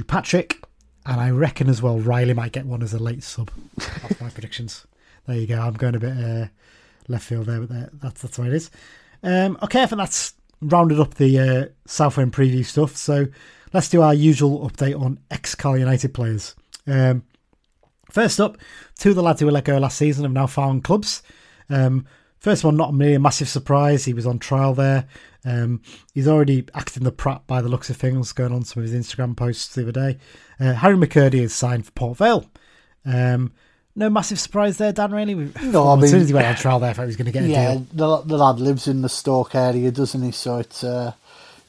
Patrick, and I reckon as well Riley might get one as a late sub. That's my predictions. There you go. I'm going a bit uh, left field there, but there, that's that's the it is. Um, okay, I think that's rounded up the uh, Southend preview stuff. So let's do our usual update on ex Cal United players. Um, first up, two of the lads who were let go last season have now found clubs. Um, first one, not really a massive surprise. He was on trial there. Um, he's already acting the prat by the looks of things, going on some of his Instagram posts the other day. Uh, Harry McKirdy is signed for Port Vale. Um, no massive surprise there, Dan. Really, No, I as soon as he went on trial, there, I thought he was going to get a Yeah, deal. the, the lad lives in the Stoke area, doesn't he? So it's uh,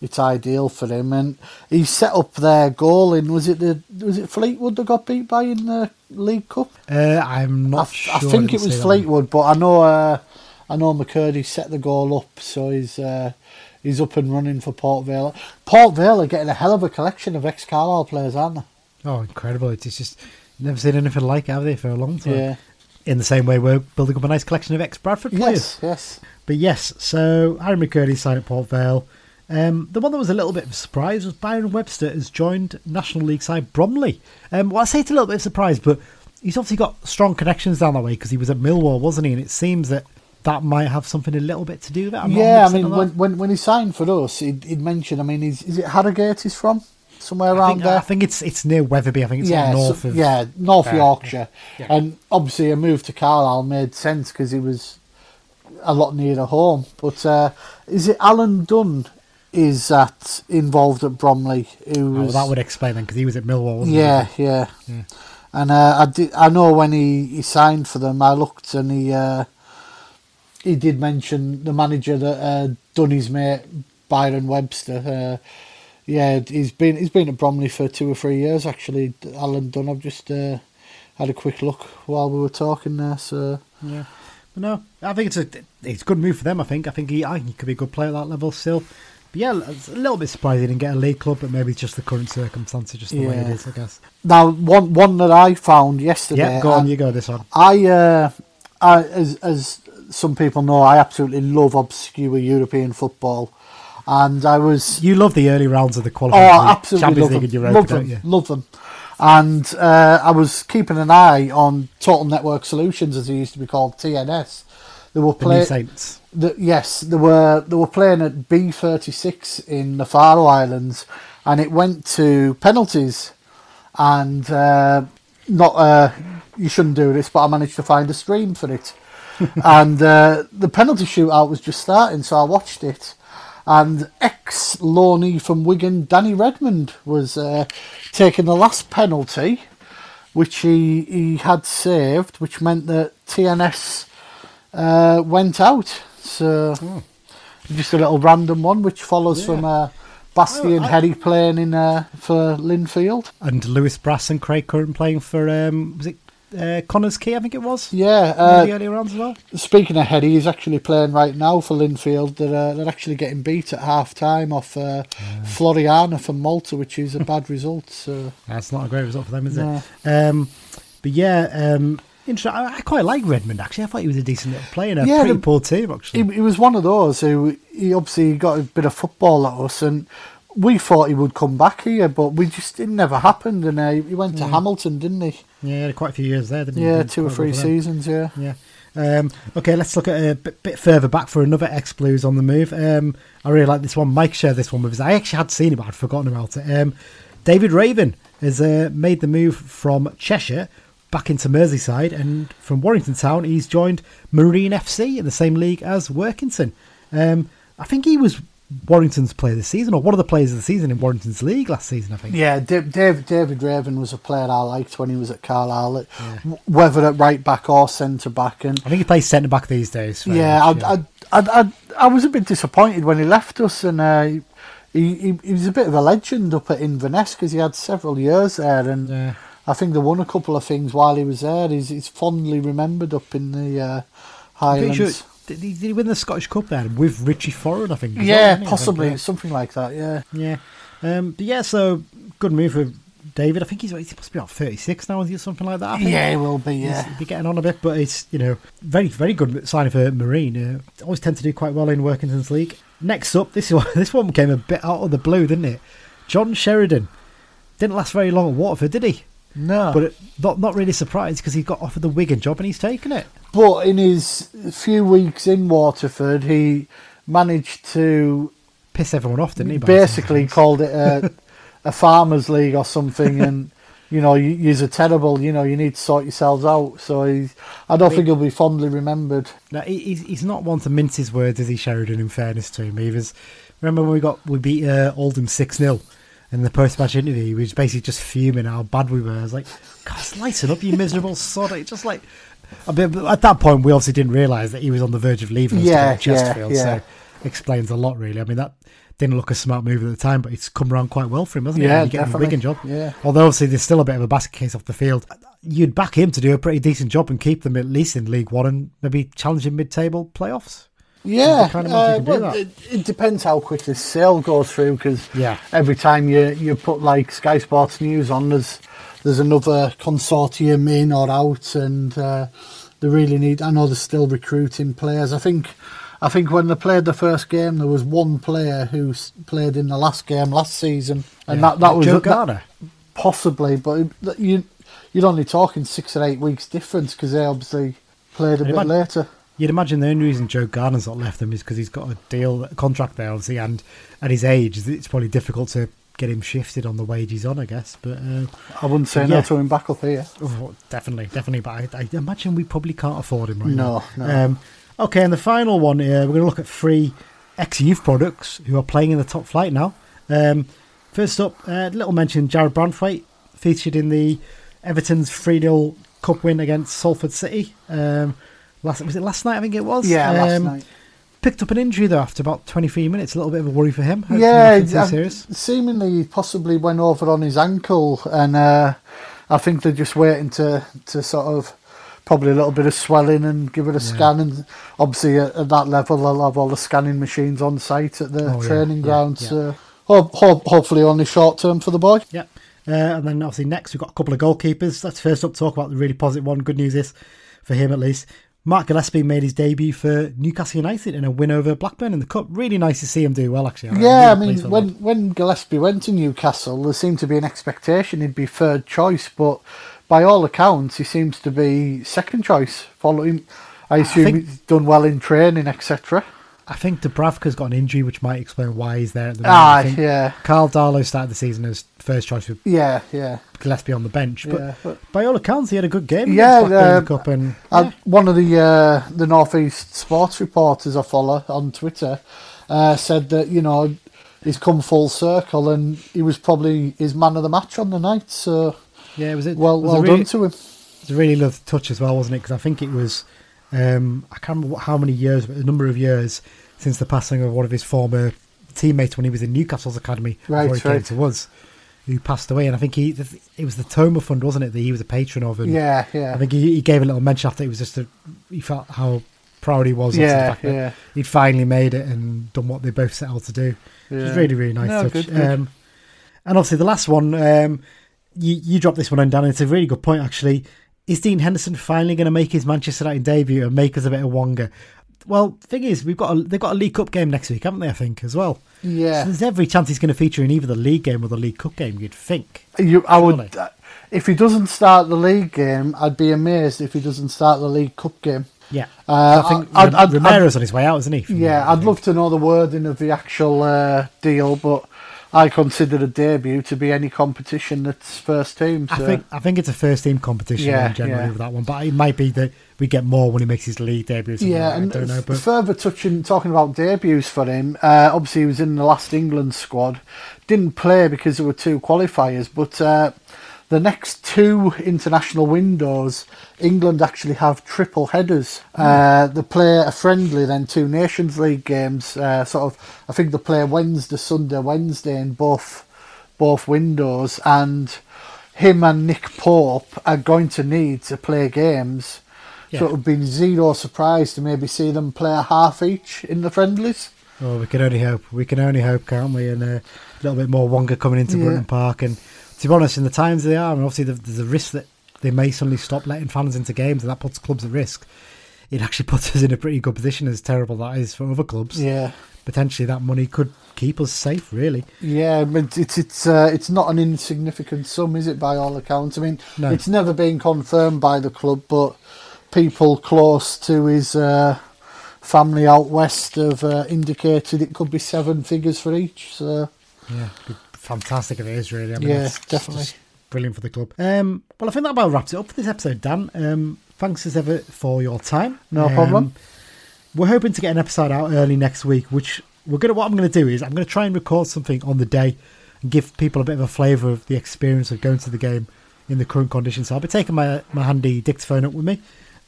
it's ideal for him. And he set up their goal in was it the was it Fleetwood that got beat by in the League Cup? Uh, I'm not I sure. think didn't it was Fleetwood, but I know uh, I know McKirdy set the goal up, so he's uh, he's up and running for Port Vale. Port Vale are getting a hell of a collection of ex Carlisle players, aren't they? Oh, incredible! It's just never seen anything like it, have they, for a long time? Yeah. In the same way, we're building up a nice collection of ex Bradford players. Yes, yes. But yes, so Harry McKirdy signed at Port Vale. Um, the one that was a little bit of a surprise was Byron Webster has joined National League side Bromley. Um, well, I say it's a little bit of a surprise, but he's obviously got strong connections down that way because he was at Millwall, wasn't he? And it seems that that might have something a little bit to do with it. I'm yeah, I mean, when, when when he signed for us, he'd, he'd mentioned. I mean, he's, is it Harrogate he's from? Somewhere around think, there. I think it's it's near Wetherby. I think it's yeah, north so- of yeah, North. Yorkshire, Yeah. and obviously a move to Carlisle made sense because he was a lot nearer home. But uh, is it Alan Dunn? Is that involved at Bromley? Who Oh, was that would explain then because he was at Millwall. Wasn't yeah, He? yeah, And uh, I did. I know when he, he signed for them, I looked and he uh, he did mention the manager that uh, his mate Byron Webster. Uh, yeah, he's been he's been at Bromley for two or three years actually. Alan Dunn. I've just uh, had a quick look while we were talking there. So Yeah. But no, I think it's a it's a good move for them. I think. I think he, I he could be a good player at that level still. But yeah, it's a little bit surprised he didn't get a league club, but maybe it's just the current circumstances, just the way it is, I guess. now one one that I found yesterday. Yeah, go on, I- you go this one. I, uh, I as as some people know, I absolutely love obscure European football, and I was You love the early rounds of the oh, qualifying I absolutely Champions love League them, Europa, love don't them, you? love them, and uh, I was keeping an eye on Total Network Solutions, as it used to be called, TNS. They were The playing. Saints. The, yes, they were they were playing at B thirty six in the Faroe Islands, and it went to penalties, and uh, not uh, you shouldn't do this, but I managed to find a stream for it, and uh, the penalty shootout was just starting, so I watched it, and ex Lawney from Wigan, Danny Redmond was uh, taking the last penalty, which he he had saved, which meant that TNS uh, went out. So just a little random one, which follows from uh, Bastien Oh, I- Héry playing in uh, for Linfield. And Lewis Brass and Craig Curran playing for, um, was it uh, Connah's Quay, I think it was? Yeah. One of the Uh, early rounds as well? speaking of Héry, he's actually playing right now for Linfield. They're uh, they're actually getting beat at half time off uh, Floriana from Malta, which is a bad result. So That's not a great result for them, is No. it? Um, but yeah, um, inter- I, I quite like Redmond actually. I thought he was a decent little player in a Yeah, pretty the- poor team actually. he, he was one of those who he obviously got a bit of football at us, and we thought he would come back here, but we just it never happened. And uh, he went to Hamilton, didn't he? yeah, quite a few years there, didn't he? Yeah, two or three seasons. Yeah. Yeah. Um, okay, let's look at a bit, bit further back for another ex Blues on the move. Um, I really like this one. Mike shared this one with us. I actually had seen it, but I'd forgotten about it. Um, David Raven has uh, made the move from Cheshire back into Merseyside, and from Warrington Town, he's joined Marine FC in the same league as Workington. Um, I think he was Warrington's player this season, or one of the players of the season in Warrington's league last season. I think. Yeah, David David Raven was a player I liked when he was at Carlisle, w- whether at right back or centre back. And I think he plays centre back these days. yeah, much, I, I, I, I, I was a bit disappointed when he left us, and uh, he, he he was a bit of a legend up at Inverness because he had several years there, and Yeah. I think they won a couple of things while he was there. He's, he's fondly remembered up in the uh, Highlands. Did, he, did he win the Scottish Cup there with Richie Foran? I think. well, Yeah, didn't he? I possibly think, something like that. Yeah. Yeah. Yeah. Um, but yeah, so good move for David. I think he's he must be about thirty six now, is he, or something like that. Yeah, he will be. Yeah. He'll be getting on a bit, but it's you know very very good signing for Marine. Uh, always tend to do quite well in Workington's league. Next up, this one this one came a bit out of the blue, didn't it? John Sheridan didn't last very long at Waterford, did he? No. But it, not not really surprised because he got offered the Wigan job and he's taken it. But in his few weeks in Waterford, he managed to Piss everyone off, didn't he? by the sounds of basically called it a, a farmers league or something, and you know, you, you're terrible. You know, you need to sort yourselves out. So he's, I don't think he'll be fondly remembered. No, he, he's, he's not one to mince his words, is he, Sheridan? In fairness to him, he was. Remember when we got we beat uh, Oldham six 0 in the post match interview? He was basically just fuming how bad we were. I was like, "Guys, lighten up, you miserable sod!" It's just like. I mean, at that point, we obviously didn't realise that he was on the verge of leaving us Yeah, to Chesterfield. yeah, yeah. So explains a lot, really. I mean, that didn't look a smart move at the time, but it's come around quite well for him, hasn't it? Yeah, him a definitely. Wigan job. Yeah. Although obviously there's still a bit of a basket case off the field. You'd back him to do a pretty decent job and keep them at least in League One and maybe challenging mid-table playoffs. Yeah, kind of uh, well, that. it, it depends how quick this sale goes through because Yeah. every time you, you put like Sky Sports News on, there's there's another consortium in or out, and uh, they really need. I know they're still recruiting players. I think I think when they played the first game, there was one player who s- played in the last game last season, and Yeah. that that was Joe Garner. possibly, but you you're only talking six or eight weeks difference because they obviously played a I'd bit imagine- later. You'd imagine the only reason Joe Garner's not left them is because he's got a deal, a contract there, obviously, and at his age, it's probably difficult to get him shifted on the wage he's on, I guess. But uh, I wouldn't say Yeah. no to him back up here. oh, definitely, definitely. But I, I imagine we probably can't afford him right No, now. no. Um, okay, and the final one, uh, we're going to look at three ex-youth products who are playing in the top flight now. Um, first up, uh, little mention, Jarrad Branthwaite featured in the Everton's 3-0 cup win against Salford City. Um, last was it last night? I think it was. Yeah, last Um, night. Picked up an injury though after about 23 minutes. A little bit of a worry for him. Hopefully Yeah, nothing too I've- serious. seemingly possibly went over on his ankle, and uh, I think they're just waiting to to sort of probably a little bit of swelling and give it a scan. And obviously at, at that level, they'll have all the scanning machines on site at the Oh, training yeah, ground. yeah. So hope, hope, hopefully only short term for the boy. Yeah. Uh, and then obviously next we've got a couple of goalkeepers. Let's first up talk about the really positive one. Good news is, for him at least, Mark Gillespie made his debut for Newcastle United in a win over Blackburn in the Cup. Really nice to see him do well, actually. I'm Yeah, I mean, when when Gillespie went to Newcastle, there seemed to be an expectation he'd be third choice, but by all accounts, he seems to be second choice. Following, I assume think- he's done well in training, etc. I think Dubravka's got an injury, which might explain why he's there at the moment. Ah, yeah, Karl Darlow started the season as first choice with yeah, yeah, Gillespie on the bench, but yeah. But, by all accounts, he had a good game. Yeah, against Blackburn in uh, the Cup, and uh, one of the uh, the northeast sports reporters I follow on Twitter uh, said that you know he's come full circle and he was probably his man of the match on the night. So yeah, was it. well, was well really- done to him. It was a really lovely touch as well, wasn't it? Because I think it was, um, I can't remember what- how many years, but a number of years since the passing of one of his former teammates when he was in Newcastle's academy Right, before he came to us, who passed away. And I think he, it was the Toma Fund, wasn't it, that he was a patron of? And Yeah, yeah. I think he, he gave a little mention after it was just a, he felt how proud he was of the Yeah, fact that yeah. he'd finally made it and done what they both set out to do. Which was really, really nice No, touch. good, good. Um, and obviously the last one, um, you, you dropped this one on Dan. It's a really good point, actually. Is Dean Henderson finally going to make his Manchester United debut and make us a bit of Wonga? Well, thing is, we've got a, they've got a League Cup game next week, haven't they? I think as well. Yeah. So there's every chance he's going to feature in either the League game or the League Cup game. You'd think. You, I would, uh, if he doesn't start the league game, I'd be amazed if he doesn't start the League Cup game. Yeah, Uh, I think I'd- I'd- Romero's on his way out, isn't he? Yeah, I I'd love to know the wording of the actual uh, deal, but I consider a debut to be any competition that's first team. So. I think I think it's a first team competition Yeah, in generally yeah. with that one, but it might be that we get more when he makes his league debut. Yeah, like I don't know, but further touching, talking about debuts for him. Uh, obviously, he was in the last England squad. Didn't play because there were two qualifiers, but uh, the next two international windows, England actually have triple headers. Uh, they play a friendly, then two Nations League games. Uh, sort of, I think they play Wednesday, Sunday, Wednesday in both both windows, and him and Nick Pope are going to need to play games. Yeah. So it would be zero surprise to maybe see them play a half each in the friendlies. oh, we can only hope. We can only hope, can't we? And uh, a little bit more Wonga coming into Yeah. Brunton Park, and to be honest, in the times they are, I and obviously there's a risk that they may suddenly stop letting fans into games, and that puts clubs at risk. It actually puts us in a pretty good position, as terrible that is for other clubs. Yeah, Potentially, that money could keep us safe, really. yeah, but it's it's uh, it's not an insignificant sum, is it? By all accounts, I mean, No. it's never been confirmed by the club, but people close to his uh, family out west have uh, indicated it could be seven figures for each. So Yeah, good- fantastic if it is really. I mean, Yeah, definitely. brilliant for the club. Um, well, I think that about wraps it up for this episode, Dan. Um, thanks as ever for your time. No Um, problem. We're hoping to get an episode out early next week, which we're gonna. What I'm gonna do is I'm gonna try and record something on the day and give people a bit of a flavour of the experience of going to the game in the current conditions. So I'll be taking my my handy dictaphone up with me.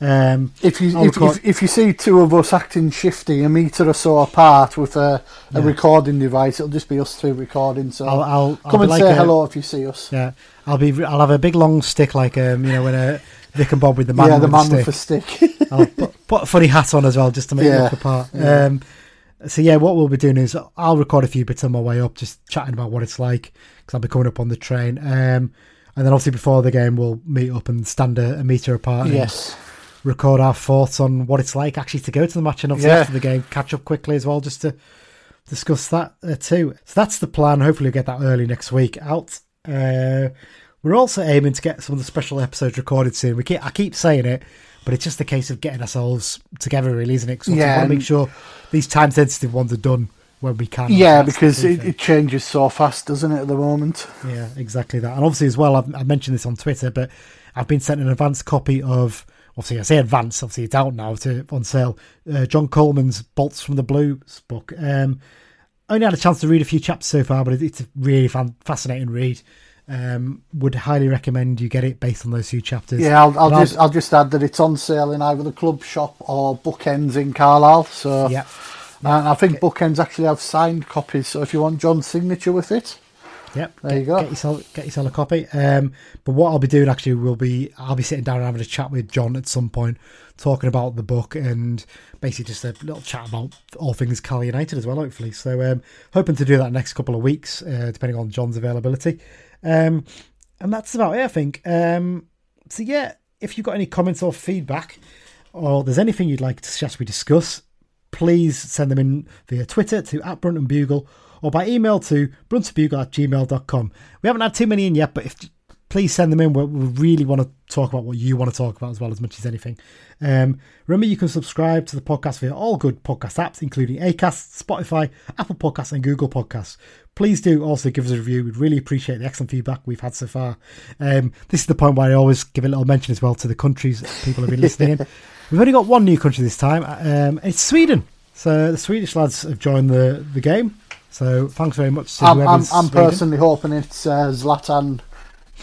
Um, If you if, if, if you see two of us acting shifty a meter or so apart with a, a Yeah. recording device, it'll just be us two recording. So I'll, I'll, I'll come and like say a- hello if you see us. Yeah, I'll be. I'll have a big long stick like um, you know, when a Vic and Bob with the man. yeah, the with man the with stick. the stick. I'll put, put a funny hat on as well, just to make it look apart. yeah. Um, so yeah, what we'll be doing is I'll record a few bits on my way up, just chatting about what it's like because I'll be coming up on the train. Um, and then obviously before the game, we'll meet up and stand a, a meter apart. and yes. Record our thoughts on what it's like actually to go to the match, and obviously Yeah. after the game, catch up quickly as well, just to discuss that uh, too. So that's the plan. Hopefully, we'll get that early next week out. Uh, we're also aiming to get some of the special episodes recorded soon. We keep, I keep saying it, but it's just a case of getting ourselves together, really, isn't it? 'Cause obviously we Yeah, want to make sure these time sensitive ones are done when we can. Yeah, because it, it changes so fast, doesn't it, at the moment? Yeah, exactly that. And obviously, as well, I've, I mentioned this on Twitter, but I've been sent an advanced copy of. Obviously, I say advanced. Obviously, it's out now to on sale. Uh, John Coleman's "Bolts from the Blues" book. Um, only had a chance to read a few chapters so far, but it's a really fan, fascinating read. Um, would highly recommend you get it based on those few chapters. Yeah, I'll, I'll just I'll just add that it's on sale in either the club shop or Bookends in Carlisle. So yeah, and I think Bookends actually have signed copies. So if you want John's signature with it, Yep. There get, you go. Get yourself get yourself a copy. Um, but what I'll be doing actually will be I'll be sitting down and having a chat with John at some point, talking about the book and basically just a little chat about all things Cal United as well, hopefully. So um, hoping to do that next couple of weeks, uh, depending on John's availability. Um, and that's about it, I think. Um, so yeah, if you've got any comments or feedback, or there's anything you'd like to suggest we discuss, please send them in via Twitter to at Brunton Bugle or by email to bruntonbugle at gmail.com. We haven't had too many in yet, but if please send them in. We we really want to talk about what you want to talk about as well as much as anything. Um, remember, you can subscribe to the podcast via all good podcast apps, including Acast, Spotify, Apple Podcasts, and Google Podcasts. Please do also give us a review. We'd really appreciate the excellent feedback we've had so far. Um, this is the point where I always give a little mention as well to the countries people have been listening in. We've only got one new country this time. Um, it's Sweden. So the Swedish lads have joined the, the game. So thanks very much to I'm, I'm, I'm personally hoping it's uh, Zlatan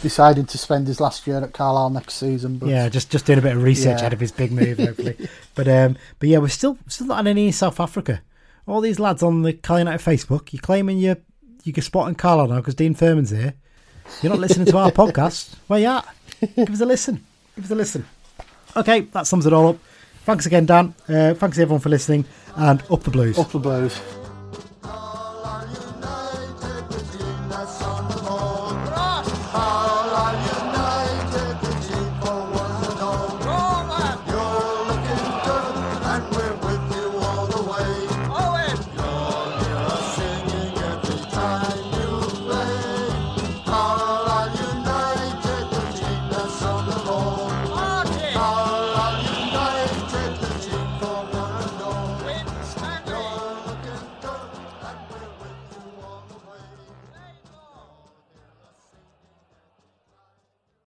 deciding to spend his last year at Carlisle next season. But Yeah, just just doing a bit of research Yeah. ahead of his big move, hopefully. but um, but yeah, we're still still not had any in South Africa. All these lads on the Carlisle United Facebook, you're claiming you you can spot in Carlisle now because Dean Furman's here. You're not listening to our podcast. Where you at? Give us a listen. Give us a listen. Okay, that sums it all up. Thanks again, Dan. Uh, thanks everyone for listening, and up the blues. up the blues. heart.